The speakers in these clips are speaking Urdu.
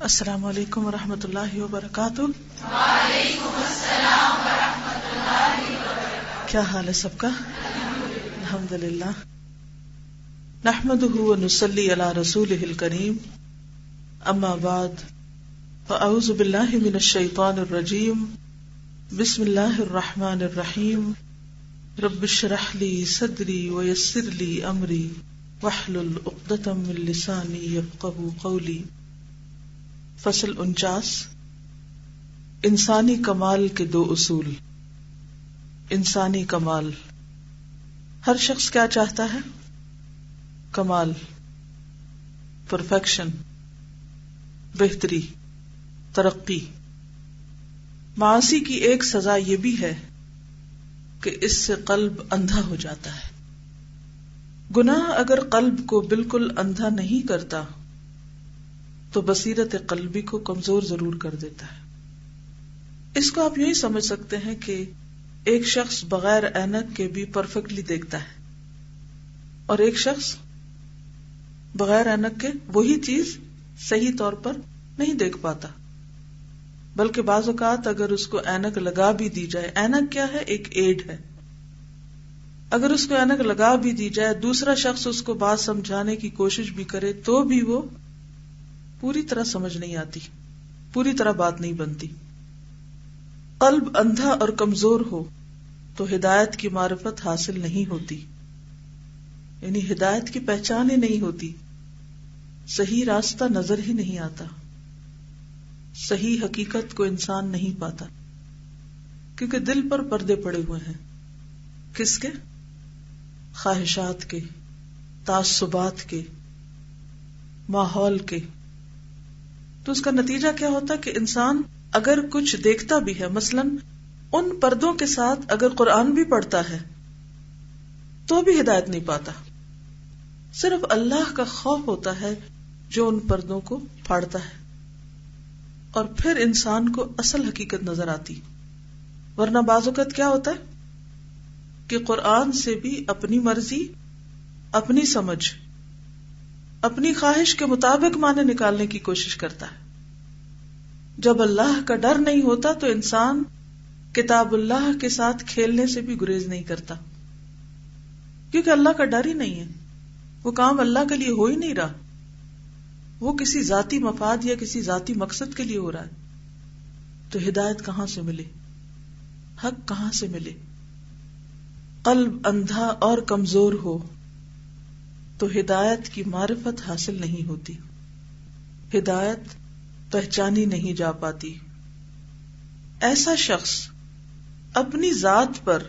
السلام علیکم و رحمۃ اللہ وبرکاتہ السلام ورحمۃ اللہ وبرکاتہ۔ کیا حال ہے سب کا؟ الحمد للہ نحمد نسلی اللہ رسول کریم اما بعد، فاعوذ باللہ من الشیطان الرجیم۔ بسم اللہ الرحمن الرحیم۔ رب اشرح لی صدری ویسر لی امری۔ واحلل عقدۃ من لسانی یفقهوا قولی۔ فصل انچاس، انسانی کمال کے دو اصول۔ انسانی کمال۔ ہر شخص کیا چاہتا ہے؟ کمال۔ پرفیکشن۔ بہتری۔ ترقی۔ معاشی کی ایک سزا یہ بھی ہے کہ اس سے قلب اندھا ہو جاتا ہے۔ گناہ اگر قلب کو بالکل اندھا نہیں کرتا تو بصیرت قلبی کو کمزور ضرور کر دیتا ہے۔ اس کو آپ یہی سمجھ سکتے ہیں کہ ایک شخص بغیر اینک کے بھی پرفیکٹلی دیکھتا ہے۔ اور ایک شخص بغیر اینک کے وہی چیز صحیح طور پر نہیں دیکھ پاتا۔ بلکہ بعض اوقات اگر اس کو اینک لگا بھی دی جائے اینک کیا ہے؟ ایک ایڈ ہے۔ اگر اس کو اینک لگا بھی دی جائے، دوسرا شخص اس کو بات سمجھانے کی کوشش بھی کرے، تو بھی وہ پوری طرح سمجھ نہیں آتی، پوری طرح بات نہیں بنتی۔ قلب اندھا اور کمزور ہو تو ہدایت کی معرفت حاصل نہیں ہوتی۔ یعنی ہدایت کی پہچان ہی نہیں ہوتی۔ صحیح راستہ نظر ہی نہیں آتا۔ صحیح حقیقت کو انسان نہیں پاتا۔ کیونکہ دل پر پردے پڑے ہوئے ہیں۔ کس کے؟ خواہشات کے، تعصبات کے، ماحول کے۔ تو اس کا نتیجہ کیا ہوتا کہ انسان اگر کچھ دیکھتا بھی ہے، مثلاً ان پردوں کے ساتھ اگر قرآن بھی پڑھتا ہے تو بھی ہدایت نہیں پاتا۔ صرف اللہ کا خوف ہوتا ہے جو ان پردوں کو پھاڑتا ہے۔ اور پھر انسان کو اصل حقیقت نظر آتی۔ ورنہ بعض اوقات کیا ہوتا ہے؟ کہ قرآن سے بھی اپنی مرضی، اپنی سمجھ اپنی خواہش کے مطابق معنی نکالنے کی کوشش کرتا ہے۔ جب اللہ کا ڈر نہیں ہوتا تو انسان کتاب اللہ کے ساتھ کھیلنے سے بھی گریز نہیں کرتا۔ کیونکہ اللہ کا ڈر ہی نہیں ہے۔ وہ کام اللہ کے لیے ہو ہی نہیں رہا۔ وہ کسی ذاتی مفاد یا کسی ذاتی مقصد کے لیے ہو رہا ہے۔ تو ہدایت کہاں سے ملے حق کہاں سے ملے قلب اندھا اور کمزور ہو۔ تو ہدایت کی معرفت حاصل نہیں ہوتی۔ ہدایت پہچانی نہیں جا پاتی۔ ایسا شخص اپنی ذات پر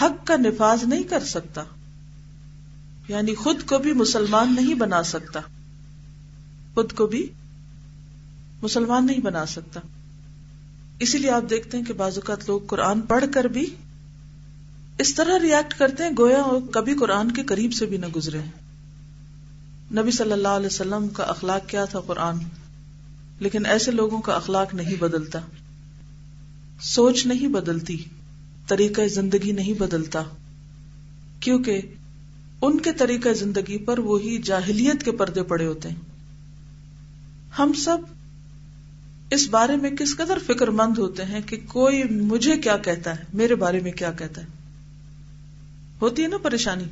حق کا نفاذ نہیں کر سکتا۔ یعنی خود کو بھی مسلمان نہیں بنا سکتا۔ خود کو بھی مسلمان نہیں بنا سکتا۔ اسی لیے آپ دیکھتے ہیں کہ بعض اوقات لوگ قرآن پڑھ کر بھی اس طرح ریئیکٹ کرتے ہیں گویا کبھی قرآن کے قریب سے بھی نہ گزرے نبی صلی اللہ علیہ وسلم کا اخلاق کیا تھا قرآن؟ لیکن ایسے لوگوں کا اخلاق نہیں بدلتا۔ سوچ نہیں بدلتی۔ طریقہ زندگی نہیں بدلتا۔ کیونکہ ان کے طریقہ زندگی پر وہی جاہلیت کے پردے پڑے ہوتے ہیں۔ ہم سب اس بارے میں کس قدر فکر مند ہوتے ہیں کہ کوئی مجھے کیا کہتا ہے؟ میرے بارے میں کیا کہتا ہے؟ ہوتی ہے نا پریشانی۔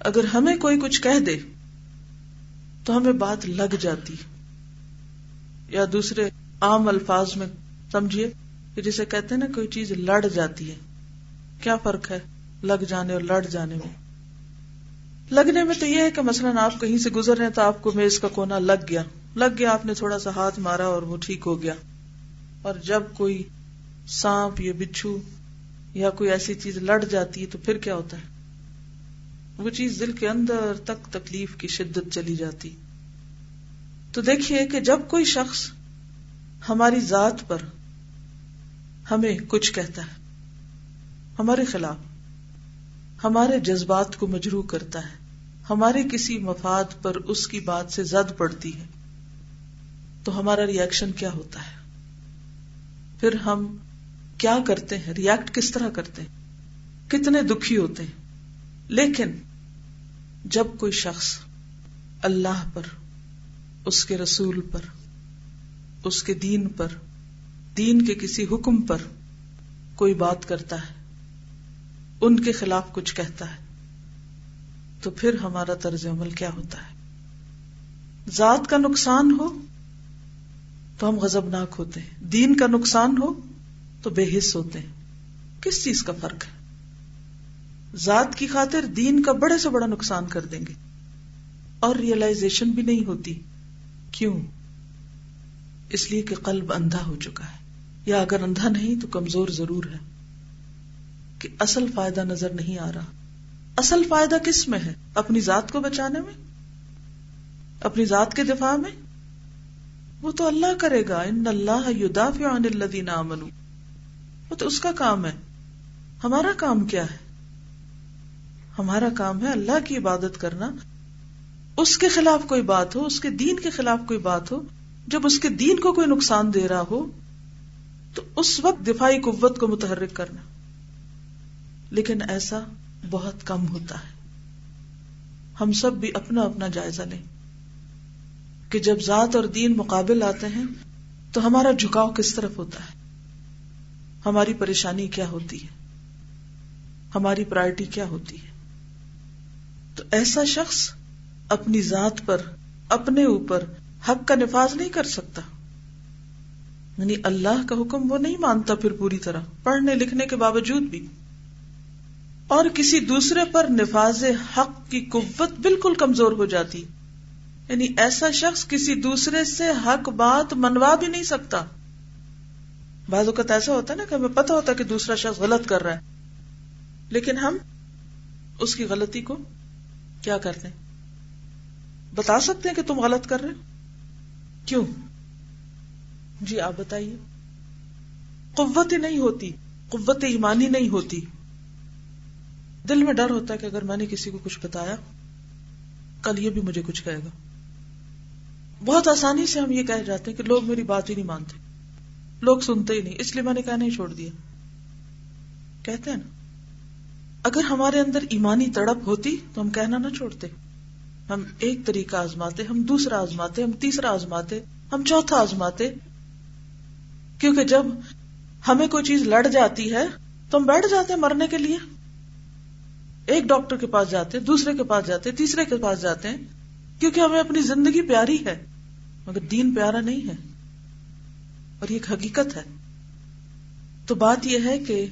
اگر ہمیں کوئی کچھ کہہ دے، تو ہمیں بات لگ جاتی۔ یا دوسرے عام الفاظ میں سمجھیے کہ جسے کہتے ہیں نا، کوئی چیز لڑ جاتی ہے۔ کیا فرق ہے لگ جانے اور لڑ جانے میں؟ لگنے میں تو یہ ہے کہ مثلاً آپ کہیں سے گزر رہے ہیں تو آپ کو میز کا کونا لگ گیا۔ لگ گیا، آپ نے تھوڑا سا ہاتھ مارا اور وہ ٹھیک ہو گیا۔ اور جب کوئی سانپ یا بچھو یا کوئی ایسی چیز لڑ جاتی ہے تو پھر کیا ہوتا ہے؟ وہ چیز دل کے اندر تک تکلیف کی شدت چلی جاتی۔ تو دیکھیے کہ جب کوئی شخص ہماری ذات پر ہمیں کچھ کہتا ہے، ہمارے خلاف، ہمارے جذبات کو مجروح کرتا ہے، ہمارے کسی مفاد پر اس کی بات سے زد پڑتی ہے، تو ہمارا ریئیکشن کیا ہوتا ہے؟ پھر ہم کیا کرتے ہیں؟ ریئیکٹ کس طرح کرتے ہیں؟ کتنے دکھی ہوتے ہیں؟ لیکن جب کوئی شخص اللہ پر، اس کے رسول پر، اس کے دین پر، دین کے کسی حکم پر کوئی بات کرتا ہے، ان کے خلاف کچھ کہتا ہے، تو پھر ہمارا طرز عمل کیا ہوتا ہے؟ ذات کا نقصان ہو تو ہم غزبناک ہوتے ہیں، دین کا نقصان ہو تو بے حص ہوتے ہیں۔ کس چیز کا فرق ہے؟ ذات کی خاطر دین کا بڑے سے بڑا نقصان کر دیں گے۔ اور ریئلائزیشن بھی نہیں ہوتی۔ کیوں؟ اس لیے کہ قلب اندھا ہو چکا ہے۔ یا اگر اندھا نہیں تو کمزور ضرور ہے۔ کہ اصل فائدہ نظر نہیں آ رہا۔ اصل فائدہ کس میں ہے؟ اپنی ذات کو بچانے میں؟ اپنی ذات کے دفاع میں؟ وہ تو اللہ کرے گا۔ ان اللہ یدافع عن الذین آمنوا۔ وہ تو اس کا کام ہے۔ ہمارا کام کیا ہے؟ ہمارا کام ہے اللہ کی عبادت کرنا۔ اس کے خلاف کوئی بات ہو، اس کے دین کے خلاف کوئی بات ہو، جب اس کے دین کو کوئی نقصان دے رہا ہو، تو اس وقت دفاعی قوت کو متحرک کرنا۔ لیکن ایسا بہت کم ہوتا ہے۔ ہم سب بھی اپنا اپنا جائزہ لیں۔ کہ جب ذات اور دین مقابل آتے ہیں، تو ہمارا جھکاؤ کس طرف ہوتا ہے؟ ہماری پریشانی کیا ہوتی ہے؟ ہماری پرائرٹی کیا ہوتی ہے؟ تو ایسا شخص اپنی ذات پر، اپنے اوپر حق کا نفاذ نہیں کر سکتا۔ یعنی اللہ کا حکم وہ نہیں مانتا پھر پوری طرح، پڑھنے لکھنے کے باوجود بھی۔ اور کسی دوسرے پر نفاذ حق کی قوت بالکل کمزور ہو جاتی۔ یعنی ایسا شخص کسی دوسرے سے حق بات منوا بھی نہیں سکتا۔ بعض اوقات ایسا ہوتا ہے نا کہ ہمیں پتا ہوتا ہے کہ دوسرا شخص غلط کر رہا ہے۔ لیکن ہم اس کی غلطی کو کیا کرتے ہیں؟ بتا سکتے ہیں کہ تم غلط کر رہے کیوں؟ جی آپ بتائیے۔ قوت نہیں ہوتی، قوت ایمانی نہیں ہوتی۔ دل میں ڈر ہوتا ہے کہ اگر میں نے کسی کو کچھ بتایا، کل یہ بھی مجھے کچھ کہے گا۔ بہت آسانی سے ہم یہ کہہ جاتے ہیں کہ لوگ میری بات ہی نہیں مانتے۔ لوگ سنتے ہی نہیں، اس لیے میں نے کہنا ہی چھوڑ دیا۔ کہتے ہیں نا، اگر ہمارے اندر ایمانی تڑپ ہوتی تو ہم کہنا نہ چھوڑتے۔ ہم ایک طریقہ آزماتے، ہم دوسرا آزماتے، ہم تیسرا آزماتے، ہم چوتھا آزماتے۔ کیونکہ جب ہمیں کوئی چیز لڑ جاتی ہے تو ہم بیٹھ جاتے ہیں مرنے کے لیے۔ ایک ڈاکٹر کے پاس جاتے ہیں دوسرے کے پاس جاتے ہیں تیسرے کے پاس جاتے ہیں، کیونکہ ہمیں اپنی زندگی پیاری ہے۔ مگر دین پیارا نہیں ہے۔ اور یہ ایک حقیقت ہے۔ تو بات یہ ہے کہ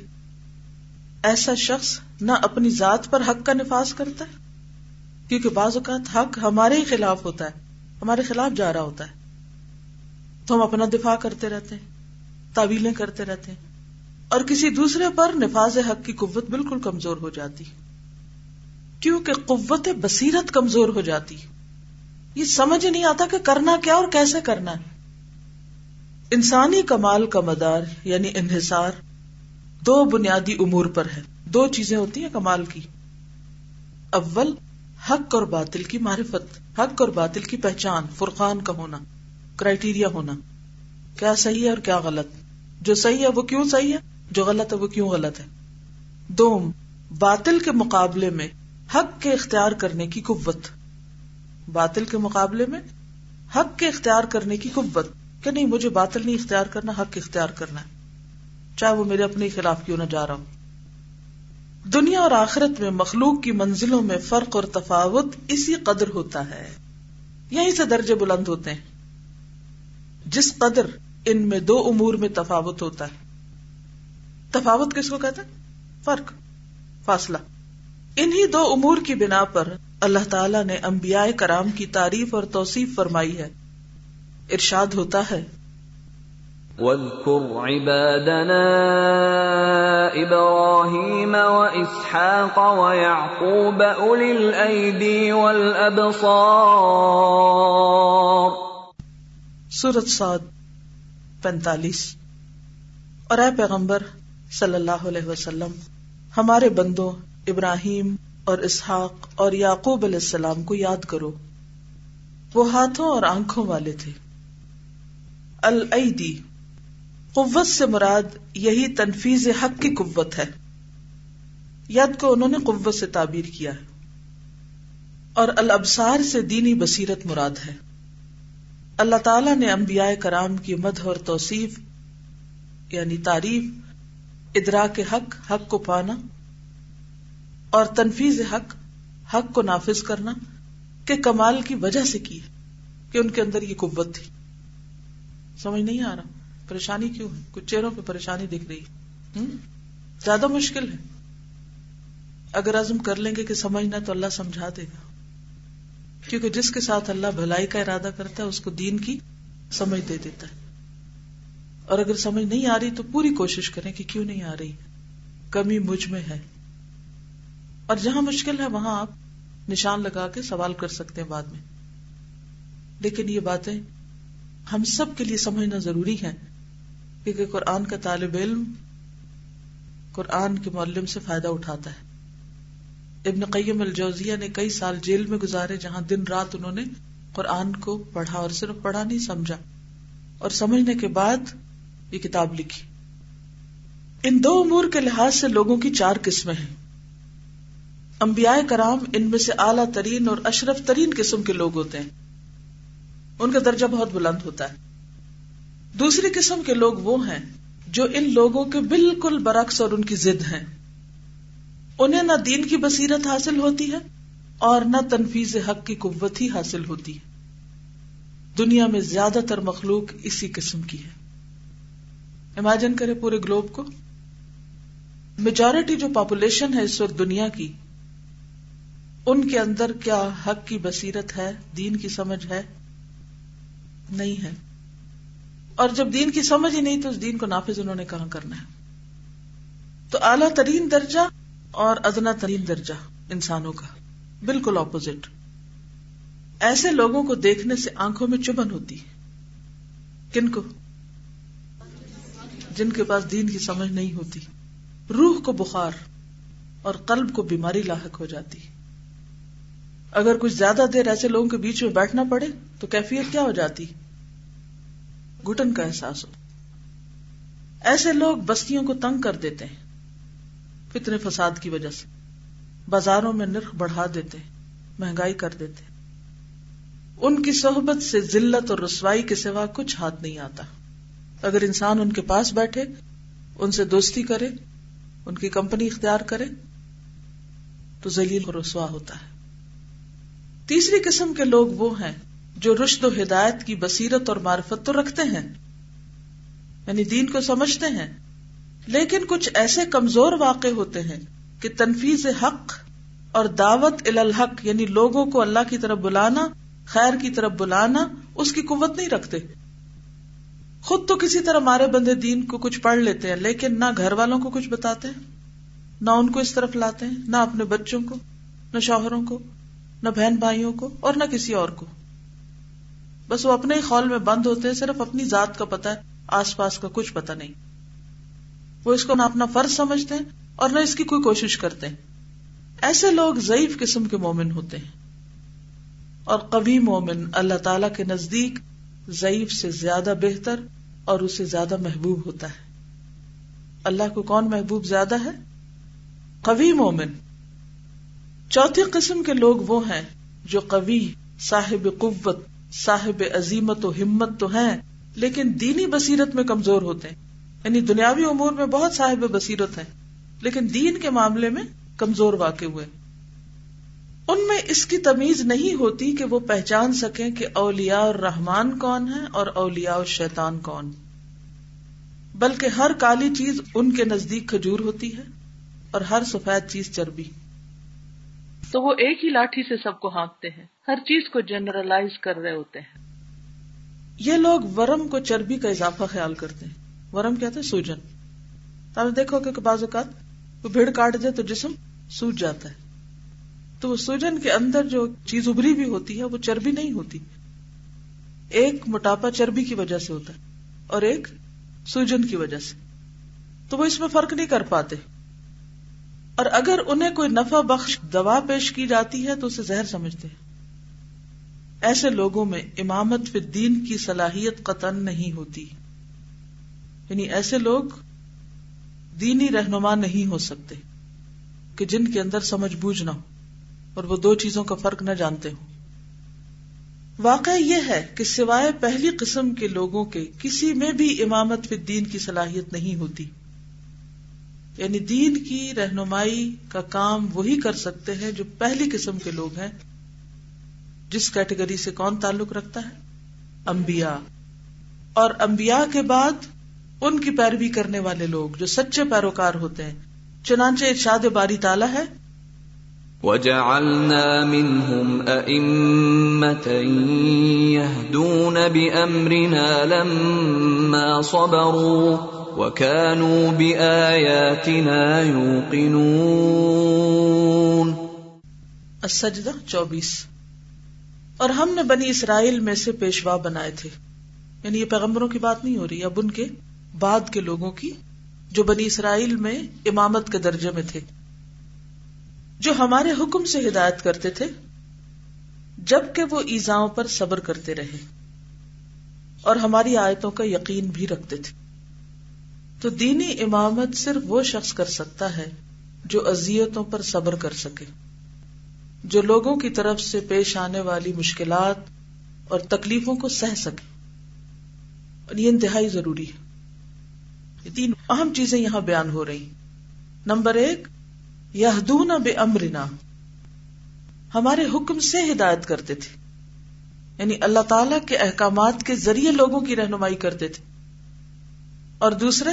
ایسا شخص نہ اپنی ذات پر حق کا نفاذ کرتا ہے، کیونکہ بعض اوقات حق ہمارے ہی خلاف ہوتا ہے، ہمارے خلاف جا رہا ہوتا ہے۔ تو ہم اپنا دفاع کرتے رہتے ہیں، تعویلیں کرتے رہتے ہیں، اور کسی دوسرے پر نفاذ حق کی قوت بالکل کمزور ہو جاتی۔ کیونکہ قوت بصیرت کمزور ہو جاتی۔ یہ سمجھ نہیں آتا کہ کرنا کیا اور کیسے کرنا ہے۔ انسانی کمال کا مدار یعنی انحصار دو بنیادی امور پر ہے۔ دو چیزیں ہوتی ہیں کمال کی۔ اول، حق اور باطل کی معرفت، حق اور باطل کی پہچان، فرقان کا ہونا کرائٹیریا ہونا۔ کیا صحیح ہے اور کیا غلط؟ جو صحیح ہے وہ کیوں صحیح ہے؟ جو غلط ہے وہ کیوں غلط ہے؟ دوم، باطل کے مقابلے میں حق کے اختیار کرنے کی قوت۔ باطل کے مقابلے میں حق کے اختیار کرنے کی قوت۔ کہ نہیں، مجھے باطل نہیں اختیار کرنا، حق اختیار کرنا ہے۔ چاہے وہ میرے اپنے خلاف کیوں نہ جا رہا ہوں دنیا اور آخرت میں مخلوق کی منزلوں میں فرق اور تفاوت اسی قدر ہوتا ہے۔ یہیں سے درجے بلند ہوتے ہیں۔ جس قدر ان میں دو امور میں تفاوت ہوتا ہے۔ تفاوت کس کو کہتے ہیں؟ فرق، فاصلہ۔ انہی دو امور کی بنا پر اللہ تعالیٰ نے انبیاء کرام کی تعریف اور توصیف فرمائی ہے۔ ارشاد ہوتا ہے۔ وَاذْكُرْ عِبَادَنَا إِبْرَاهِيمَ وَإِسْحَاقَ وَيَعْقُوبَ أُولِي الْأَيْدِي وَالْأَبْصَارِ سورت سعد پینتالیس۔ اور اے پیغمبر صلی اللہ علیہ وسلم ہمارے بندوں ابراہیم اور اسحاق اور یعقوب علیہ السلام کو یاد کرو۔ وہ ہاتھوں اور آنکھوں والے تھے۔ العیدی قوت سے مراد یہی تنفیز حق کی قوت ہے۔ ید کو انہوں نے قوت سے تعبیر کیا ہے۔ اور الابصار سے دینی بصیرت مراد ہے۔ اللہ تعالی نے انبیاء کرام کی مدح اور توصیف یعنی تعریف، ادراک حق حق کو پانا، اور تنفیز حق حق کو نافذ کرنا کے کمال کی وجہ سے کی کہ ان کے اندر یہ قوت تھی۔ سمجھ نہیں آ رہا۔ پریشانی کیوں ہے؟ کچھ چہروں پہ پریشانی دکھ رہی زیادہ مشکل ہے۔ اگر عزم کر لیں گے کہ سمجھنا تو اللہ سمجھا دے گا۔ کیونکہ جس کے ساتھ اللہ بھلائی کا ارادہ کرتا ہے، اس کو دین کی سمجھ دے دیتا ہے۔ اور اگر سمجھ نہیں آ رہی تو پوری کوشش کریں کہ کیوں نہیں آ رہی۔ کمی مجھ میں ہے۔ اور جہاں مشکل ہے، وہاں آپ نشان لگا کے سوال کر سکتے ہیں بعد میں۔ لیکن یہ باتیں ہم سب کے لیے سمجھنا ضروری ہے کیونکہ قرآن کا طالب علم قرآن کے معلم سے فائدہ اٹھاتا ہے۔ ابن قیم الجوزیہ نے کئی سال جیل میں گزارے جہاں دن رات انہوں نے قرآن کو پڑھا اور صرف پڑھا نہیں سمجھا۔ اور سمجھنے کے بعد یہ کتاب لکھی۔ ان دو امور کے لحاظ سے لوگوں کی چار قسمیں ہیں۔ انبیاء کرام ان میں سے اعلیٰ ترین اور اشرف ترین قسم کے لوگ ہوتے ہیں۔ ان کا درجہ بہت بلند ہوتا ہے۔ دوسری قسم کے لوگ وہ ہیں جو ان لوگوں کے بالکل برعکس اور ان کی ضد ہیں۔ انہیں نہ دین کی بصیرت حاصل ہوتی ہے اور نہ تنفیز حق کی قوت ہی حاصل ہوتی ہے۔ دنیا میں زیادہ تر مخلوق اسی قسم کی ہے۔ امیجن کرے پورے گلوب کو۔ میجورٹی جو پاپولیشن ہے اس وقت دنیا کی، ان کے اندر کیا حق کی بصیرت ہے، دین کی سمجھ ہے؟ نہیں ہے۔ اور جب دین کی سمجھ ہی نہیں تو اس دین کو نافذ انہوں نے کہاں کرنا ہے؟ تو اعلیٰ ترین درجہ اور ادنا ترین درجہ انسانوں کا۔ بالکل اپوزٹ ایسے لوگوں کو دیکھنے سے آنکھوں میں چبن ہوتی ہے۔ کن کو؟ جن کے پاس دین کی سمجھ نہیں ہوتی۔ روح کو بخار اور قلب کو بیماری لاحق ہو جاتی۔ اگر کچھ زیادہ دیر ایسے لوگوں کے بیچ میں بیٹھنا پڑے تو کیفیت کیا ہو جاتی؟ گٹن کا احساس ہو۔ ایسے لوگ بستیوں کو تنگ کر دیتے ہیں، فتنے فساد کی وجہ سے۔ بازاروں میں نرخ بڑھا دیتے مہنگائی کر دیتے ان کی صحبت سے ذلت اور رسوائی کے سوا کچھ ہاتھ نہیں آتا۔ اگر انسان ان کے پاس بیٹھے، ان سے دوستی کرے، ان کی کمپنی اختیار کرے، تو ذلیل اور رسوا ہوتا ہے۔ تیسری قسم کے لوگ وہ ہیں جو رشد و ہدایت کی بصیرت اور معرفت تو رکھتے ہیں یعنی دین کو سمجھتے ہیں، لیکن کچھ ایسے کمزور واقع ہوتے ہیں کہ تنفیز حق اور دعوت الحق یعنی لوگوں کو اللہ کی طرف بلانا، خیر کی طرف بلانا، اس کی قوت نہیں رکھتے۔ خود تو کسی طرح مارے بندے دین کو کچھ پڑھ لیتے ہیں، لیکن نہ گھر والوں کو کچھ بتاتے ہیں، نہ ان کو اس طرف لاتے ہیں، نہ اپنے بچوں کو، نہ شوہروں کو، نہ بہن بھائیوں کو اور نہ کسی اور کو۔ بس وہ اپنے ہی خول میں بند ہوتے ہیں، صرف اپنی ذات کا پتا ہے، آس پاس کا کچھ پتا نہیں۔ وہ اس کو نہ اپنا فرض سمجھتے ہیں اور نہ اس کی کوئی کوشش کرتے ہیں۔ ایسے لوگ ضعیف قسم کے مومن ہوتے ہیں۔ اور قوی مومن اللہ تعالی کے نزدیک ضعیف سے زیادہ بہتر اور اسے زیادہ محبوب ہوتا ہے۔ اللہ کو کون محبوب زیادہ ہے؟ قوی مومن۔ چوتھی قسم کے لوگ وہ ہیں جو قوی، صاحب قوت صاحب عظیمت و ہمت تو ہیں، لیکن دینی بصیرت میں کمزور ہوتے ہیں۔ یعنی دنیاوی امور میں بہت صاحب بصیرت ہیں، لیکن دین کے معاملے میں کمزور واقع ہوئے۔ ان میں اس کی تمیز نہیں ہوتی کہ وہ پہچان سکیں کہ اولیاء اور رحمان کون ہے اور اولیاء اور شیطان کون۔ بلکہ ہر کالی چیز ان کے نزدیک کھجور ہوتی ہے اور ہر سفید چیز چربی۔ تو وہ ایک ہی لاٹھی سے سب کو ہانکتے ہیں۔ ہر چیز کو جنرلائز کر رہے ہوتے ہیں۔ یہ لوگ ورم کو چربی کا اضافہ خیال کرتے ہیں۔ ورم کیا تھا؟ سوجن۔ آپ دیکھو کہ بعض اوقات وہ بھیڑ کاٹ دے تو جسم سوج جاتا ہے۔ تو وہ سوجن کے اندر جو چیز ابری بھی ہوتی ہے، وہ چربی نہیں ہوتی۔ ایک موٹاپا چربی کی وجہ سے ہوتا ہے اور ایک سوجن کی وجہ سے۔ تو وہ اس میں فرق نہیں کر پاتے۔ اور اگر انہیں کوئی نفع بخش دوا پیش کی جاتی ہے تو اسے زہر سمجھتے ہیں۔ ایسے لوگوں میں امامت فی دین کی صلاحیت قطن نہیں ہوتی۔ یعنی ایسے لوگ دینی رہنما نہیں ہو سکتے کہ جن کے اندر سمجھ بوجھ نہ ہو اور وہ دو چیزوں کا فرق نہ جانتے ہوں۔ واقع یہ ہے کہ سوائے پہلی قسم کے لوگوں کے کسی میں بھی امامت فی دین کی صلاحیت نہیں ہوتی۔ یعنی دین کی رہنمائی کا کام وہی کر سکتے ہیں جو پہلی قسم کے لوگ ہیں، جس کیٹیگری سے کون تعلق رکھتا ہے؟ انبیاء۔ اور انبیاء کے بعد ان کی پیروی کرنے والے لوگ جو سچے پیروکار ہوتے ہیں، چنانچہ ارشاد باری تعالیٰ ہے، وجعلنا منهم أئمة يهدون بأمرنا لما صبروا وكانوا بآياتنا يوقنون السجدہ چوبیس۔ اور ہم نے بنی اسرائیل میں سے پیشوا بنائے تھے۔ یعنی یہ پیغمبروں کی بات نہیں ہو رہی، اب ان کے بعد کے لوگوں کی، جو بنی اسرائیل میں امامت کے درجے میں تھے۔ جو ہمارے حکم سے ہدایت کرتے تھے، جبکہ وہ ایزاؤں پر صبر کرتے رہے۔ اور ہماری آیتوں کا یقین بھی رکھتے تھے۔ تو دینی امامت صرف وہ شخص کر سکتا ہے جو اذیتوں پر صبر کر سکے، جو لوگوں کی طرف سے پیش آنے والی مشکلات اور تکلیفوں کو سہ سکے۔ اور یہ انتہائی ضروری ہے۔ یہ تین اہم چیزیں یہاں بیان ہو رہی نمبر ایک، یہدون بے امرنا ہمارے حکم سے ہدایت کرتے تھے۔ یعنی اللہ تعالی کے احکامات کے ذریعے لوگوں کی رہنمائی کرتے تھے۔ اور دوسرے،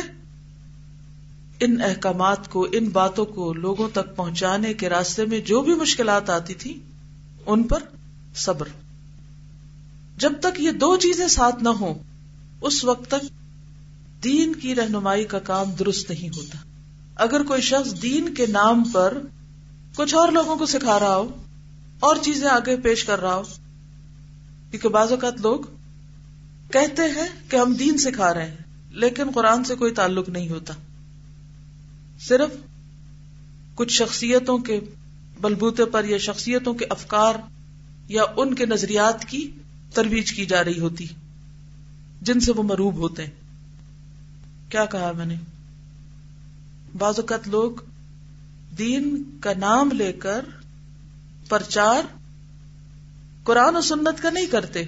ان احکامات کو، ان باتوں کو لوگوں تک پہنچانے کے راستے میں جو بھی مشکلات آتی تھی، ان پر صبر۔ جب تک یہ دو چیزیں ساتھ نہ ہوں، اس وقت تک دین کی رہنمائی کا کام درست نہیں ہوتا۔ اگر کوئی شخص دین کے نام پر کچھ اور لوگوں کو سکھا رہا ہو، اور چیزیں آگے پیش کر رہا ہو، کیونکہ بعض اوقات لوگ کہتے ہیں کہ ہم دین سکھا رہے ہیں۔ لیکن قرآن سے کوئی تعلق نہیں ہوتا۔ صرف کچھ شخصیتوں کے بلبوتے پر یا شخصیتوں کے افکار یا ان کے نظریات کی ترویج کی جا رہی ہوتی، جن سے وہ مروب ہوتے ہیں۔ کیا کہا میں نے؟ بعض اوقات لوگ دین کا نام لے کر پرچار قرآن و سنت کا نہیں کرتے،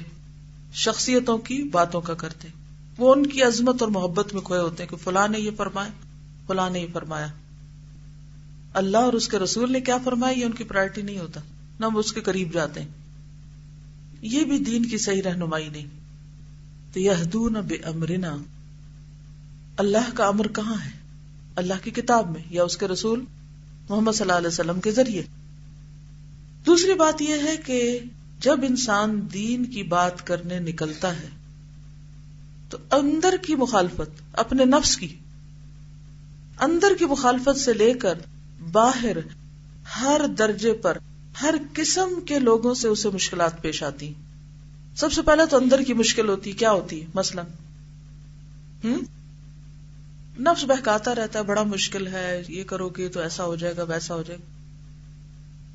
شخصیتوں کی باتوں کا کرتے۔ وہ ان کی عظمت اور محبت میں کھوئے ہوتے ہیں کہ فلاں نے یہ فرمایا، فلاں نے یہ فرمایا۔ اللہ اور اس کے رسول نے کیا فرمایا؟ یہ ان کی پرائرٹی نہیں ہوتا۔ نہ وہ اس کے قریب جاتے ہیں۔ یہ بھی دین کی صحیح رہنمائی نہیں۔ تو یہ بے امرنا اللہ کا امر کہاں ہے؟ اللہ کی کتاب میں یا اس کے رسول محمد صلی اللہ علیہ وسلم کے ذریعے۔ دوسری بات یہ ہے کہ جب انسان دین کی بات کرنے نکلتا ہے تو اندر کی مخالفت، اپنے نفس کی، اندر کی مخالفت سے لے کر باہر ہر درجے پر ہر قسم کے لوگوں سے اسے مشکلات پیش آتی۔ سب سے پہلے تو اندر کی مشکل ہوتی، کیا ہوتی؟ ہے مثلاً ہوں نفس بہکاتا رہتا ہے، بڑا مشکل ہے، یہ کرو گے تو ایسا ہو جائے گا، ویسا ہو جائے گا۔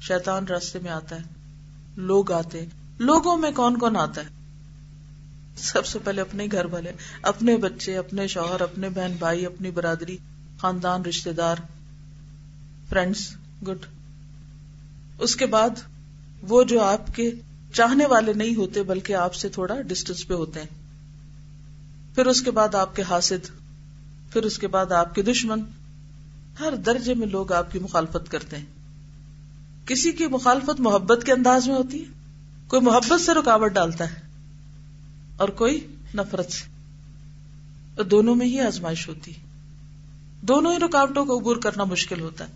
شیطان راستے میں آتا ہے، لوگ آتے لوگوں میں کون کون آتا ہے؟ سب سے پہلے اپنے گھر والے، اپنے بچے، اپنے شوہر، اپنے بہن بھائی، اپنی برادری، خاندان رشتے دار فرینڈس گڈ اس کے بعد وہ جو آپ کے چاہنے والے نہیں ہوتے بلکہ آپ سے تھوڑا ڈسٹینس پہ ہوتے ہیں۔ پھر اس کے بعد آپ کے حاصل پھر اس کے بعد آپ کے دشمن۔ ہر درجے میں لوگ آپ کی مخالفت کرتے ہیں۔ کسی کی مخالفت محبت کے انداز میں ہوتی ہے؟ کوئی محبت سے رکاوٹ ڈالتا ہے؟ اور کوئی نفرت. سے دونوں میں ہی آزمائش ہوتی. دونوں ہی رکاوٹوں کو عبور کرنا مشکل ہوتا ہے.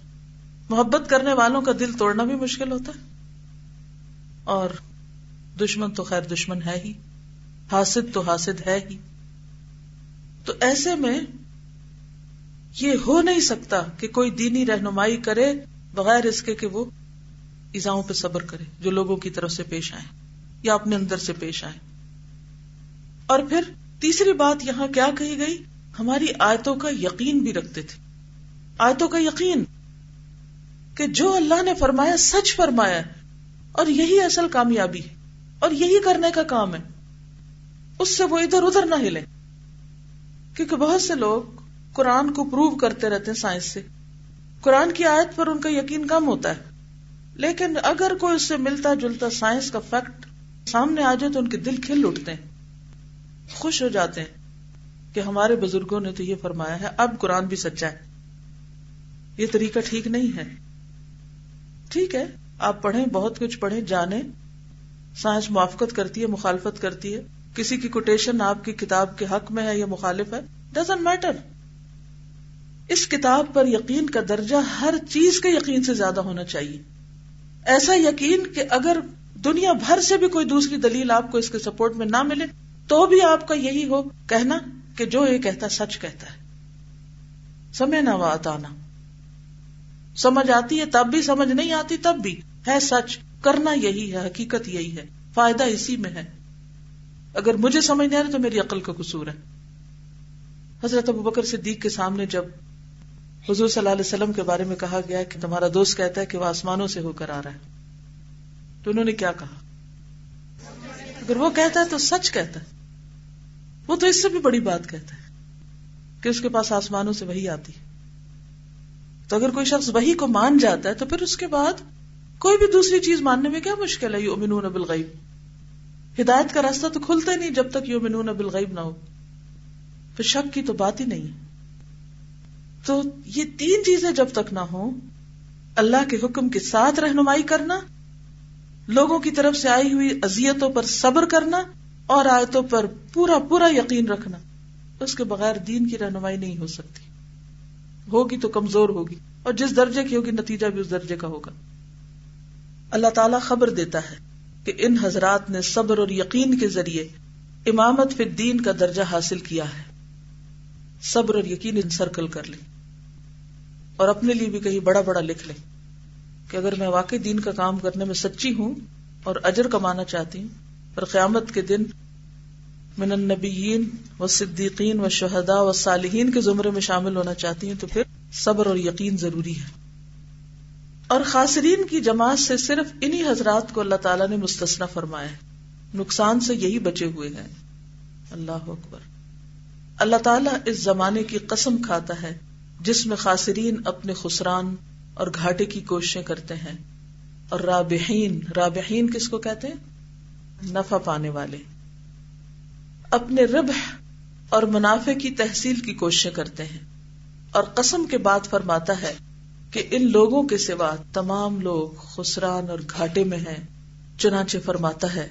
محبت کرنے والوں کا دل توڑنا بھی مشکل ہوتا ہے. اور دشمن تو خیر دشمن ہے ہی. حاسد تو حاسد ہے ہی. تو ایسے میں یہ ہو نہیں سکتا کہ کوئی دینی رہنمائی کرے بغیر اس کے کہ وہ ایزاؤں پہ صبر کرے جو لوگوں کی طرف سے پیش آئے یا اپنے اندر سے پیش آئے اور پھر تیسری بات یہاں کیا کہی گئی؟ ہماری آیتوں کا یقین بھی رکھتے تھے۔ آیتوں کا یقین کہ جو اللہ نے فرمایا سچ فرمایا اور یہی اصل کامیابی ہے اور یہی کرنے کا کام ہے۔ اس سے وہ ادھر ادھر نہ ہلے کیونکہ بہت سے لوگ قرآن کو پروو کرتے رہتے ہیں سائنس سے۔ قرآن کی آیت پر ان کا یقین کم ہوتا ہے۔ لیکن اگر کوئی اس سے ملتا جلتا سائنس کا فیکٹ سامنے آ جائے تو ان کے دل کھل اٹھتے ہیں۔ خوش ہو جاتے ہیں کہ ہمارے بزرگوں نے تو یہ فرمایا ہے، اب قرآن بھی سچا ہے۔ یہ طریقہ ٹھیک نہیں ہے۔ ٹھیک ہے، آپ پڑھیں، بہت کچھ پڑھیں، جانیں۔ سائنس موافقت کرتی ہے، مخالفت کرتی ہے۔ کسی کی کوٹیشن آپ کی کتاب کے حق میں ہے یا مخالف ہے ڈزنٹ میٹر اس کتاب پر یقین کا درجہ ہر چیز کے یقین سے زیادہ ہونا چاہیے۔ ایسا یقین کہ اگر دنیا بھر سے بھی کوئی دوسری دلیل آپ کو اس کے سپورٹ میں نہ ملے تو بھی آپ کا یہی ہو کہنا کہ جو یہ کہتا سچ کہتا ہے۔ سمے نہ آنا۔ سمجھ آتی ہے تب بھی، سمجھ نہیں آتی تب بھی۔ ہے سچ، کرنا یہی ہے، حقیقت یہی ہے۔ فائدہ اسی میں ہے۔ اگر مجھے سمجھ نہیں آ رہا تو میری عقل کا قصور ہے۔ حضرت ابو بکر صدیق کے سامنے جب حضور صلی اللہ علیہ وسلم کے بارے میں کہا گیا کہ تمہارا دوست کہتا ہے کہ وہ آسمانوں سے ہو کر آ رہا ہے، تو انہوں نے کیا کہا؟ اگر وہ کہتا ہے تو سچ کہتا ہے۔ وہ تو اس سے بھی بڑی بات کہتا ہے کہ اس کے پاس آسمانوں سے وہی آتی تو اگر کوئی شخص وہی کو مان جاتا ہے تو پھر اس کے بعد کوئی بھی دوسری چیز ماننے میں کیا مشکل ہے؟ یو منون بالغیب۔ ہدایت کا راستہ تو کھلتا نہیں جب تک یو منون بالغیب نہ ہو۔ پھر شک کی تو بات ہی نہیں۔ ہے تو یہ تین چیزیں جب تک نہ ہو اللہ کے حکم کے ساتھ رہنمائی کرنا، لوگوں کی طرف سے آئی ہوئی ازیتوں پر صبر کرنا اور آیتوں پر پورا پورا یقین رکھنا، اس کے بغیر دین کی رہنمائی نہیں ہو سکتی۔ ہوگی تو کمزور ہوگی، اور جس درجے کی ہوگی نتیجہ بھی اس درجے کا ہوگا۔ اللہ تعالیٰ خبر دیتا ہے کہ ان حضرات نے صبر اور یقین کے ذریعے امامت فی الدین کا درجہ حاصل کیا ہے۔ صبر اور یقین انسرکل کر لیں، اور اپنے لیے بھی کہیں بڑا بڑا لکھ لیں کہ اگر میں واقعی دین کا کام کرنے میں سچی ہوں اور اجر کمانا چاہتی ہوں اور قیامت کے دن من النبیین و صدیقین و شہدا و صالحین کے زمرے میں شامل ہونا چاہتی ہوں تو پھر صبر اور یقین ضروری ہے۔ اور خاصرین کی جماعت سے صرف انہی حضرات کو اللہ تعالیٰ نے مستثنا فرمایا ہے نقصان سے یہی بچے ہوئے ہیں۔ اللہ اکبر۔ اللہ تعالیٰ اس زمانے کی قسم کھاتا ہے جس میں خاصرین اپنے خسران اور گھاٹے کی کوششیں کرتے ہیں۔ اور رابحین رابحین کس کو کہتے ہیں؟ نفع پانے والے۔ اپنے ربح اور منافع کی تحصیل کی کوششیں کرتے ہیں۔ اور قسم کے بعد فرماتا ہے کہ ان لوگوں کے سوا تمام لوگ خسران اور گھاٹے میں ہیں۔ چنانچہ فرماتا ہے۔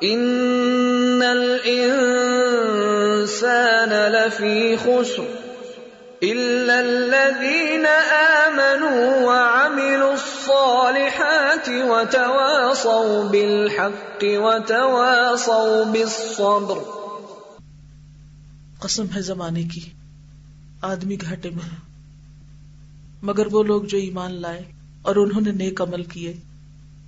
ان الانسان لفی خسر، الا الذين امنوا وعملوا الصالحات وتواصوا بالحق وتواصوا بالصبر۔ قسم ہے زمانے کی، آدمی گھاٹے میں ہے۔ مگر وہ لوگ جو ایمان لائے اور انہوں نے نیک عمل کیے،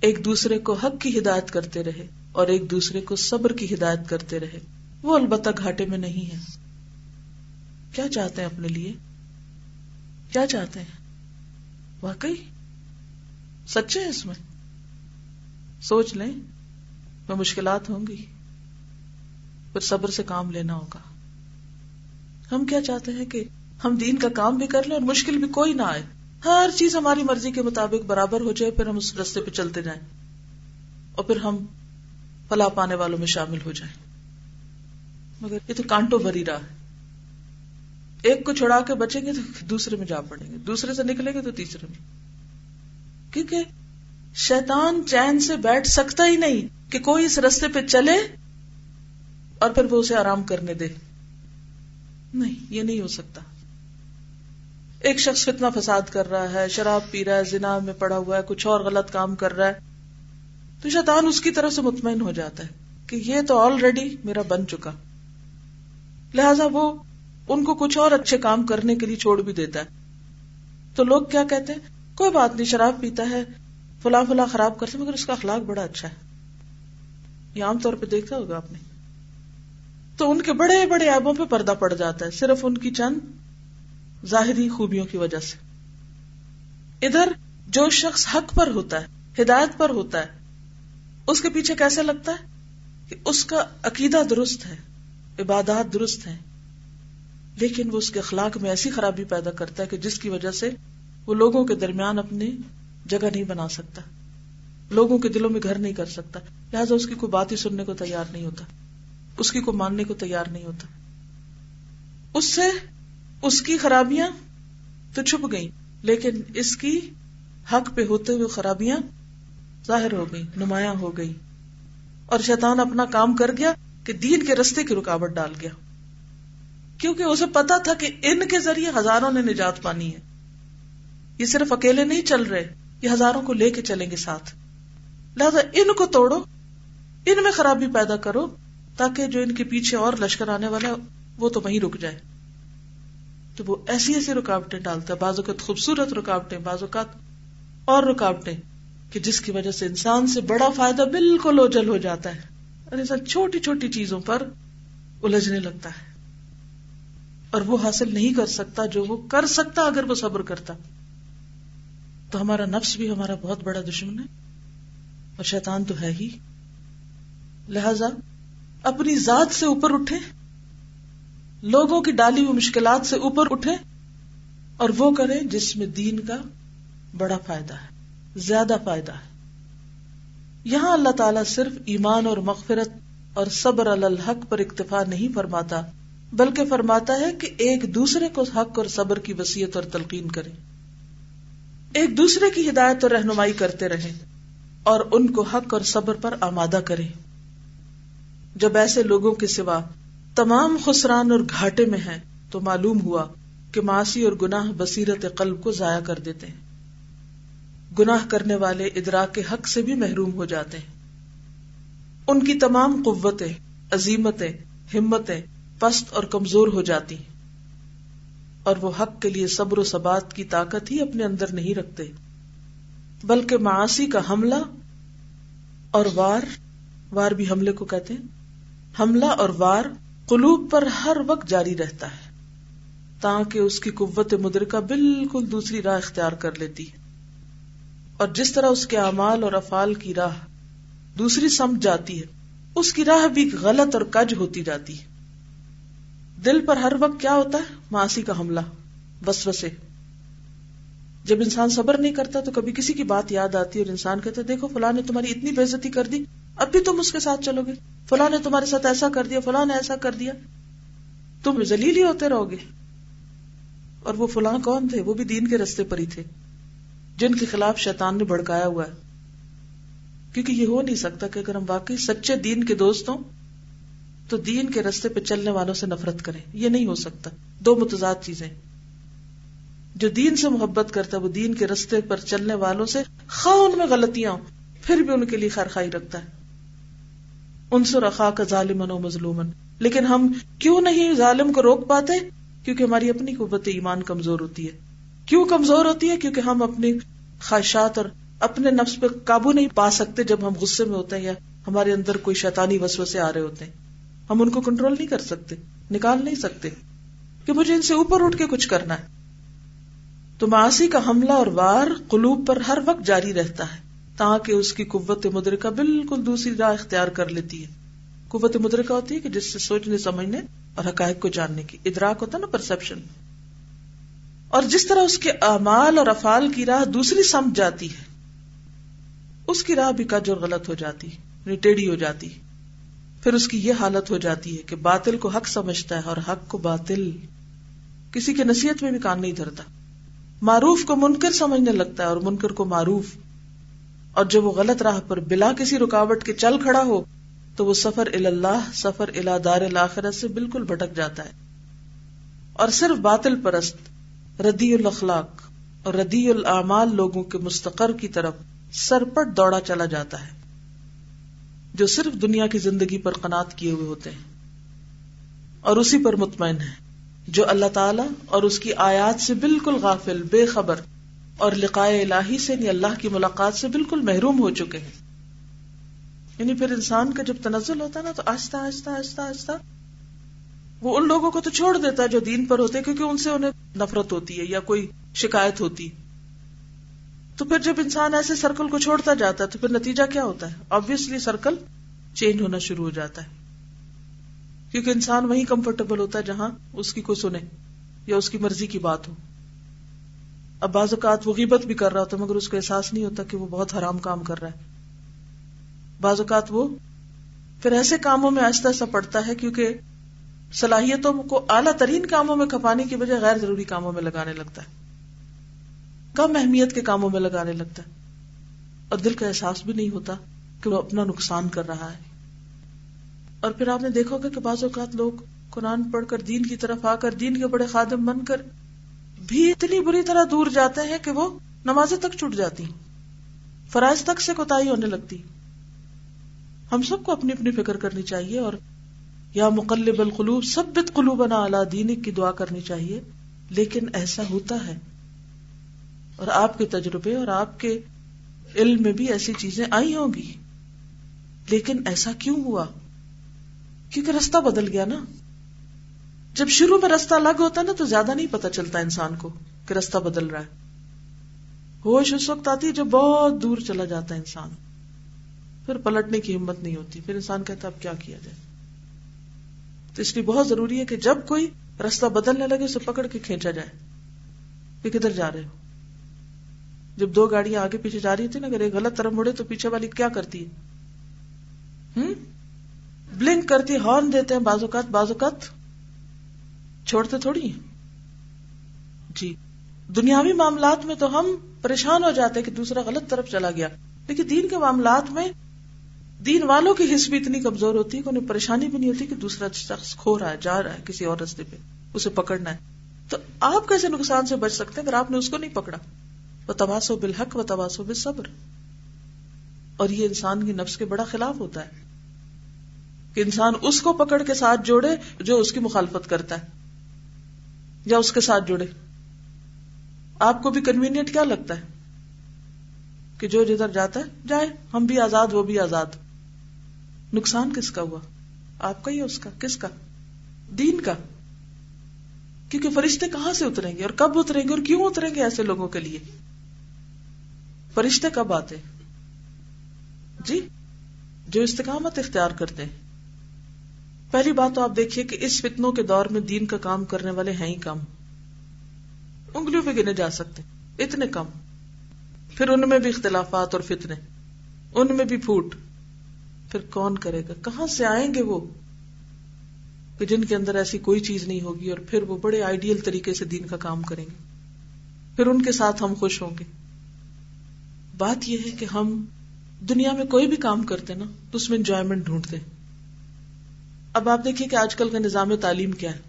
ایک دوسرے کو حق کی ہدایت کرتے رہے اور ایک دوسرے کو صبر کی ہدایت کرتے رہے۔ وہ البتہ گھاٹے میں نہیں ہے کیا چاہتے ہیں اپنے لیے؟ کیا چاہتے ہیں؟ واقعی سچے ہیں اس میں؟ سوچ لیں، میں مشکلات ہوں گی، پھر صبر سے کام لینا ہوگا۔ ہم کیا چاہتے ہیں کہ ہم دین کا کام بھی کر لیں اور مشکل بھی کوئی نہ آئے۔ ہر چیز ہماری مرضی کے مطابق برابر ہو جائے، پھر ہم اس رستے پہ چلتے جائیں۔ اور پھر ہم فلا پانے والوں میں شامل ہو جائیں۔ مگر یہ تو کانٹوں بھری رہا ہے۔ ایک کو چھڑا کے بچیں گے تو دوسرے میں جا پڑیں گے۔ دوسرے سے نکلیں گے تو تیسرے میں۔ کیونکہ شیطان چین سے بیٹھ سکتا ہی نہیں کہ کوئی اس رستے پہ چلے اور پھر وہ اسے آرام کرنے دے۔ نہیں، یہ نہیں ہو سکتا۔ ایک شخص فتنہ فساد کر رہا ہے، شراب پی رہا ہے، زنا میں پڑا ہوا ہے، کچھ اور غلط کام کر رہا ہے۔ تو شیطان اس کی طرف سے مطمئن ہو جاتا ہے کہ یہ تو آلریڈی میرا بن چکا۔ لہذا وہ ان کو کچھ اور اچھے کام کرنے کے لیے چھوڑ بھی دیتا ہے۔ تو لوگ کیا کہتے ہیں؟ کوئی بات نہیں، شراب پیتا ہے، فلاں فلاں خراب کرتے مگر اس کا اخلاق بڑا اچھا ہے۔ یہ عام طور پہ دیکھا ہوگا آپ نے۔ تو ان کے بڑے بڑے ایبوں پہ پردہ پڑ جاتا ہے، صرف ان کی چند ظاہری خوبیوں کی وجہ سے۔ ادھر جو شخص حق پر ہوتا ہے، ہدایت پر ہوتا ہے، اس کے پیچھے کیسے لگتا ہے؟ کہ اس کا عقیدہ درست ہے، عبادات درست ہے لیکن وہ اس کے اخلاق میں ایسی خرابی پیدا کرتا ہے کہ جس کی وجہ سے وہ لوگوں کے درمیان اپنی جگہ نہیں بنا سکتا۔ لوگوں کے دلوں میں گھر نہیں کر سکتا۔ لہٰذا اس کی کوئی بات ہی سننے کو تیار نہیں ہوتا۔ اس کی کوئی ماننے کو تیار نہیں ہوتا۔ اس سے اس کی خرابیاں تو چھپ گئی لیکن اس کی حق پہ ہوتے ہوئے خرابیاں ظاہر ہو گئی نمایاں ہو گئی اور شیطان اپنا کام کر گیا کہ دین کے رستے کی رکاوٹ ڈال گیا۔ کیونکہ اسے پتا تھا کہ ان کے ذریعے ہزاروں نے نجات پانی ہے۔ یہ صرف اکیلے نہیں چل رہے، یہ ہزاروں کو لے کے چلیں گے ساتھ۔ لہذا ان کو توڑو، ان میں خرابی پیدا کرو، تاکہ جو ان کے پیچھے اور لشکر آنے والا وہ تو وہیں رک جائے۔ تو وہ ایسی ایسی رکاوٹیں ڈالتا ہے، بعض اوقات خوبصورت رکاوٹیں، بعض اوقات اور رکاوٹیں، کہ جس کی وجہ سے انسان سے بڑا فائدہ بالکل اوجل ہو جاتا ہے۔ اور انسان چھوٹی چھوٹی چیزوں پر الجھنے لگتا ہے۔ اور وہ حاصل نہیں کر سکتا جو وہ کر سکتا اگر وہ صبر کرتا۔ تو ہمارا نفس بھی ہمارا بہت بڑا دشمن ہے اور شیطان تو ہے ہی۔ لہذا اپنی ذات سے اوپر اٹھے، لوگوں کی ڈالی ہوئی مشکلات سے اوپر اٹھے اور وہ کرے جس میں دین کا بڑا فائدہ ہے، زیادہ فائدہ ہے۔ یہاں اللہ تعالیٰ صرف ایمان اور مغفرت اور صبر الحق پر اکتفا نہیں فرماتا، بلکہ فرماتا ہے کہ ایک دوسرے کو حق اور صبر کی وسیعت اور تلقین کرے۔ ایک دوسرے کی ہدایت اور رہنمائی کرتے رہے اور ان کو حق اور صبر پر آمادہ کرے جب ایسے لوگوں کے سوا تمام خسران اور گھاٹے میں ہیں، تو معلوم ہوا کہ معاشی اور گناہ بصیرت قلب کو ضائع کر دیتے ہیں۔ گناہ کرنے والے ادراک کے حق سے بھی محروم ہو جاتے ہیں۔ ان کی تمام قوتیں، عظیمتیں، ہمتیں پست اور کمزور ہو جاتی ہیں۔ اور وہ حق کے لیے صبر و ثبات کی طاقت ہی اپنے اندر نہیں رکھتے۔ بلکہ معاشی کا حملہ اور وار وار بھی حملے کو کہتے ہیں۔ حملہ اور وار قلوب پر ہر وقت جاری رہتا ہے، تاکہ اس کی قوت مدرکہ بالکل دوسری راہ اختیار کر لیتی ہے۔ اور جس طرح اس کے اعمال اور افعال کی راہ دوسری سمجھ جاتی ہے، اس کی راہ بھی غلط اور کج ہوتی جاتی ہے۔ دل پر ہر وقت کیا ہوتا ہے؟ ماسی کا حملہ بس بسے جب انسان صبر نہیں کرتا تو کبھی کسی کی بات یاد آتی ہے اور انسان کہتا ہے، دیکھو فلاں نے تمہاری اتنی بےزتی کر دی، اب بھی تم اس کے ساتھ چلو گے۔ فلاں نے تمہارے ساتھ ایسا کر دیا، فلاں نے ایسا کر دیا۔ تم زلیل ہی ہوتے رہو گے۔ اور وہ فلاں کون تھے؟ وہ بھی دین کے رستے پر ہی تھے۔ جن کے خلاف شیطان نے بھڑکایا ہوا ہے۔ کیونکہ یہ ہو نہیں سکتا کہ اگر ہم واقعی سچے دین کے دوست ہوں تو دین کے رستے پہ چلنے والوں سے نفرت کریں۔ یہ نہیں ہو سکتا۔ دو متضاد چیزیں۔ جو دین سے محبت کرتا ہے، وہ دین کے رستے پر چلنے والوں سے خواہ ان میں غلطیاں ہوں، پھر بھی ان کے لیے خیر خائی رکھتا ہے۔ انصر اخا کا ظالمن و مظلومن لیکن ہم کیوں نہیں ظالم کو روک پاتے؟ کیونکہ ہماری اپنی قوت ایمان کمزور ہوتی ہے۔ کیوں کمزور ہوتی ہے؟ کیونکہ ہم اپنی خواہشات اور اپنے نفس پہ قابو نہیں پا سکتے جب ہم غصے میں ہوتے ہیں یا ہمارے اندر کوئی شیطانی وسو سے آ رہے ہوتے ہیں۔ ہم ان کو کنٹرول نہیں کر سکتے، نکال نہیں سکتے کہ مجھے ان سے اوپر اٹھ کے کچھ کرنا ہے۔ تو معاشی کا حملہ اور وار قلوب پر ہر وقت جاری رہتا ہے، تاکہ اس کی قوت مدرکہ بالکل دوسری راہ اختیار کر لیتی ہے۔ قوت مدرکہ ہوتی ہے کہ جس سے سوچنے، سمجھنے اور حقائق کو جاننے کی، ادراک ہوتا ہے نا پرسپشن اور جس طرح اس کے اعمال اور افعال کی راہ دوسری سمجھ جاتی ہے، اس کی راہ بھی کج اور غلط ہو جاتی یعنی ٹیڑھی ہو جاتی پھر اس کی یہ حالت ہو جاتی ہے کہ باطل کو حق سمجھتا ہے اور حق کو باطل کسی کے نصیحت میں بھی کان نہیں دھرتا۔ معروف کو منکر سمجھنے لگتا ہے اور منکر کو معروف۔ اور جب وہ غلط راہ پر بلا کسی رکاوٹ کے چل کھڑا ہو، تو وہ سفر اللہ، سفر الا دار الاخرت سے بالکل بھٹک جاتا ہے۔ اور صرف باطل پرست، ردی الاخلاق اور ردی العمال لوگوں کے مستقر کی طرف سرپٹ دوڑا چلا جاتا ہے۔ جو صرف دنیا کی زندگی پر قناط کیے ہوئے ہوتے ہیں اور اسی پر مطمئن ہے جو اللہ تعالی اور اس کی آیات سے بالکل غافل، بے خبر اور لقائے الہی سے یعنی اللہ کی ملاقات سے بالکل محروم ہو چکے ہیں۔ یعنی پھر انسان کا جب تنزل ہوتا ہے نا، تو آہستہ آہستہ آہستہ آہستہ وہ ان لوگوں کو تو چھوڑ دیتا ہے جو دین پر ہوتے کیونکہ ان سے انہیں نفرت ہوتی ہے یا کوئی شکایت ہوتی۔ تو پھر جب انسان ایسے سرکل کو چھوڑتا جاتا ہے تو پھر نتیجہ کیا ہوتا ہے؟ آبیسلی سرکل چینج ہونا شروع ہو جاتا ہے۔ کیونکہ انسان وہی کمفرٹیبل ہوتا ہے جہاں اس کی کوئی سنے یا اس کی مرضی کی بات ہو۔ اب بعض اوقات وہ غیبت بھی کر رہا ہوتا مگر اس کو احساس نہیں ہوتا کہ وہ بہت حرام کام کر رہا ہے۔ بعض اوقات وہ پھر ایسے کاموں میں آہستہ آہستہ پڑتا ہے کیونکہ صلاحیتوں کو اعلیٰ ترین کاموں میں کھپانے کی وجہ غیر ضروری کاموں میں لگانے لگتا ہے۔ کم اہمیت کے کاموں میں لگانے لگتا ہے اور دل کا احساس بھی نہیں ہوتا کہ وہ اپنا نقصان کر رہا ہے۔ اور پھر آپ نے دیکھا ہوگا کہ بعض اوقات لوگ قرآن پڑھ کر دین کی طرف آ کر دین کے بڑے خادم بن کر بھی اتنی بری طرح دور جاتے ہیں کہ وہ نمازیں تک چھٹ جاتی، فرائض تک سے کوتا ہونے لگتی۔ ہم سب کو اپنی اپنی فکر کرنی چاہیے اور یا مقلب القلوب سب قلوبنا اللہ دین کی دعا کرنی چاہیے، لیکن ایسا ہوتا ہے۔ اور آپ کے تجربے اور آپ کے علم میں بھی ایسی چیزیں آئی ہوں گی۔ لیکن ایسا کیوں ہوا؟ کیونکہ رستہ بدل گیا نا۔ جب شروع میں رستہ الگ ہوتا ہے نا تو زیادہ نہیں پتا چلتا انسان کو کہ رستہ بدل رہا ہے۔ ہوش اس وقت آتی ہے جب بہت دور چلا جاتا ہے انسان۔ پھر پلٹنے کی ہمت نہیں ہوتی۔ پھر انسان کہتا اب کیا کیا جائے۔ تو اس لیے بہت ضروری ہے کہ جب کوئی رستہ بدلنے لگے اسے پکڑ کے کھینچا جائے۔ کہ کدھر جا رہے ہو۔ جب دو گاڑیاں آگے پیچھے جا رہی تھی نا، اگر ایک غلط طرف مڑے تو پیچھے والی کیا کرتی ہے؟ بلنک کرتی، ہارن دیتے ہیں بازوقات بازوقات چھوڑتے تھوڑی جی دنیاوی معاملات میں تو ہم پریشان ہو جاتے کہ دوسرا غلط طرف چلا گیا۔ لیکن دین کے معاملات میں دین والوں کی حص بھی اتنی کمزور ہوتی ہے کہ انہیں پریشانی بھی نہیں ہوتی کہ دوسرا شخص کھو رہا ہے، جا رہا ہے کسی اور رستے پہ، اسے پکڑنا ہے۔ تو آپ کیسے نقصان سے بچ سکتے ہیں اگر آپ نے اس کو نہیں پکڑا؟ وہ تباسو بالحق و تباسو بالصبر۔ اور یہ انسان کی نفس کے بڑا خلاف ہوتا ہے۔ کہ انسان اس کو پکڑ کے ساتھ جوڑے جو اس کی مخالفت کرتا ہے۔ یا اس کے ساتھ جڑے آپ کو بھی کنوینئنٹ کیا لگتا ہے؟ کہ جو جدھر جاتا ہے، جائے۔ ہم بھی آزاد، وہ بھی آزاد۔ نقصان کس کا ہوا؟ آپ کا یا اس کا۔ کس کا؟ دین کا۔ کیونکہ فرشتے کہاں سے اتریں گے؟ اور کب اتریں گے؟ اور کیوں اتریں گے ایسے لوگوں کے لیے؟ فرشتے کب آتے؟ جی جو استقامت اختیار کرتے۔ ہیں پہلی بات تو آپ دیکھیے کہ اس فتنوں کے دور میں دین کا کام کرنے والے ہیں ہی کم۔ انگلیوں پہ گنے جا سکتے، اتنے کم۔ پھر ان میں بھی اختلافات اور فتنے، ان میں بھی پھوٹ۔ پھر کون کرے گا؟ کہاں سے آئیں گے وہ؟ کہ جن کے اندر ایسی کوئی چیز نہیں ہوگی اور پھر وہ بڑے آئیڈیل طریقے سے دین کا کام کریں گے۔ پھر ان کے ساتھ ہم خوش ہوں گے۔ بات یہ ہے کہ ہم دنیا میں کوئی بھی کام کرتے نا تو اس میں انجوائمنٹ ڈھونڈتے اب آپ دیکھیے کہ آج کل کا نظام تعلیم کیا ہے۔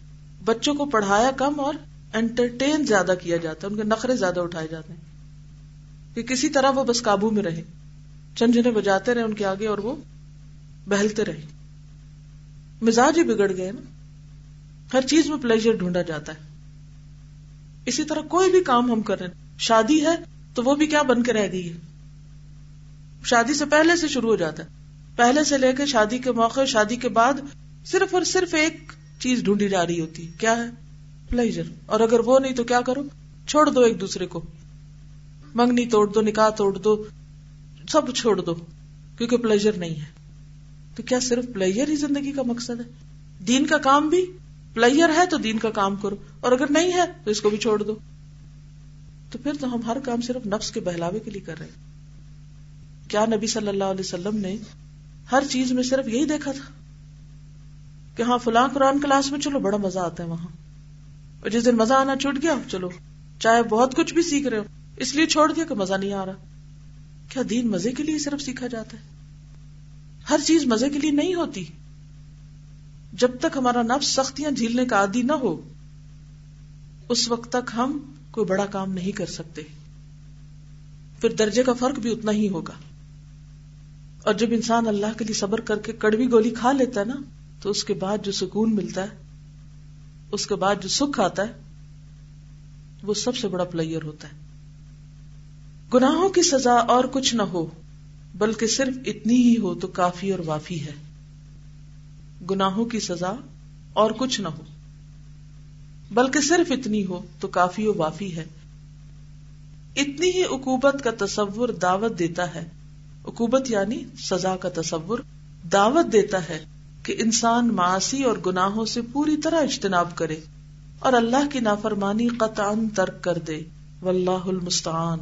بچوں کو پڑھایا کم اور انٹرٹین زیادہ کیا جاتا ہے، ان کے نخرے زیادہ اٹھائے جاتے ہیں۔ کہ کسی طرح وہ بس قابو میں رہے۔ چند بجاتے رہے ان کے آگے اور وہ بہلتے رہے۔ مزاج ہی بگڑ گئے نا۔ ہر چیز میں پلیزر ڈھونڈا جاتا ہے۔ اسی طرح کوئی بھی کام ہم کر رہے ہیں۔ شادی ہے تو وہ بھی کیا بن کے رہ گئی ہے؟ شادی سے پہلے سے شروع ہو جاتا ہے۔ پہلے سے لے کے شادی کے موقع، شادی کے بعد صرف اور صرف ایک چیز ڈھونڈی جا رہی ہوتی، کیا ہے؟ پلیزر اور اگر وہ نہیں تو کیا کرو چھوڑ دو ایک دوسرے کو۔ منگنی توڑ دو، نکاح توڑ دو، سب چھوڑ دو، کیونکہ پلیزر نہیں ہے۔ تو کیا صرف پلیئر ہی زندگی کا مقصد ہے؟ دین کا کام بھی پلیئر ہے تو دین کا کام کرو۔ اور اگر نہیں ہے تو اس کو بھی چھوڑ دو۔ تو پھر تو ہم ہر کام صرف نفس کے بہلاوے کے لیے کر رہے ہیں۔ کیا نبی صلی اللہ علیہ وسلم نے ہر چیز میں صرف یہی دیکھا تھا کہ ہاں فلاں قرآن کلاس میں چلو بڑا مزہ آتا ہے وہاں۔ اور جس دن مزہ آنا چھوٹ گیا، چلو۔ چاہے بہت کچھ بھی سیکھ رہے ہو، اس لیے چھوڑ دیا کہ مزہ نہیں آ رہا۔ کیا دین مزے کے لیے صرف سیکھا جاتا ہے؟ ہر چیز مزے کے لیے نہیں ہوتی۔ جب تک ہمارا نفس سختیاں جھیلنے کا عادی نہ ہو، اس وقت تک ہم کوئی بڑا کام نہیں کر سکتے۔ پھر درجے کا فرق بھی اتنا ہی ہوگا۔ اور جب انسان اللہ کے لیے صبر کر کے کڑوی گولی کھا لیتا ہے نا، تو اس کے بعد جو سکون ملتا ہے، اس کے بعد جو سکھ آتا ہے، وہ سب سے بڑا پلیئر ہوتا ہے۔ گناہوں کی سزا اور کچھ نہ ہو، بلکہ صرف اتنی ہی ہو تو کافی اور وافی ہے۔ گناہوں کی سزا اور کچھ نہ ہو۔ بلکہ صرف اتنی ہو تو کافی و وافی ہے۔ اتنی ہی اکوبت کا تصور دعوت دیتا ہے۔ اکوبت یعنی سزا کا تصور دعوت دیتا ہے کہ انسان معاشی اور گناہوں سے پوری طرح اجتناب کرے اور اللہ کی نافرمانی قطعا ترک کر دے۔ واللہ المستعان۔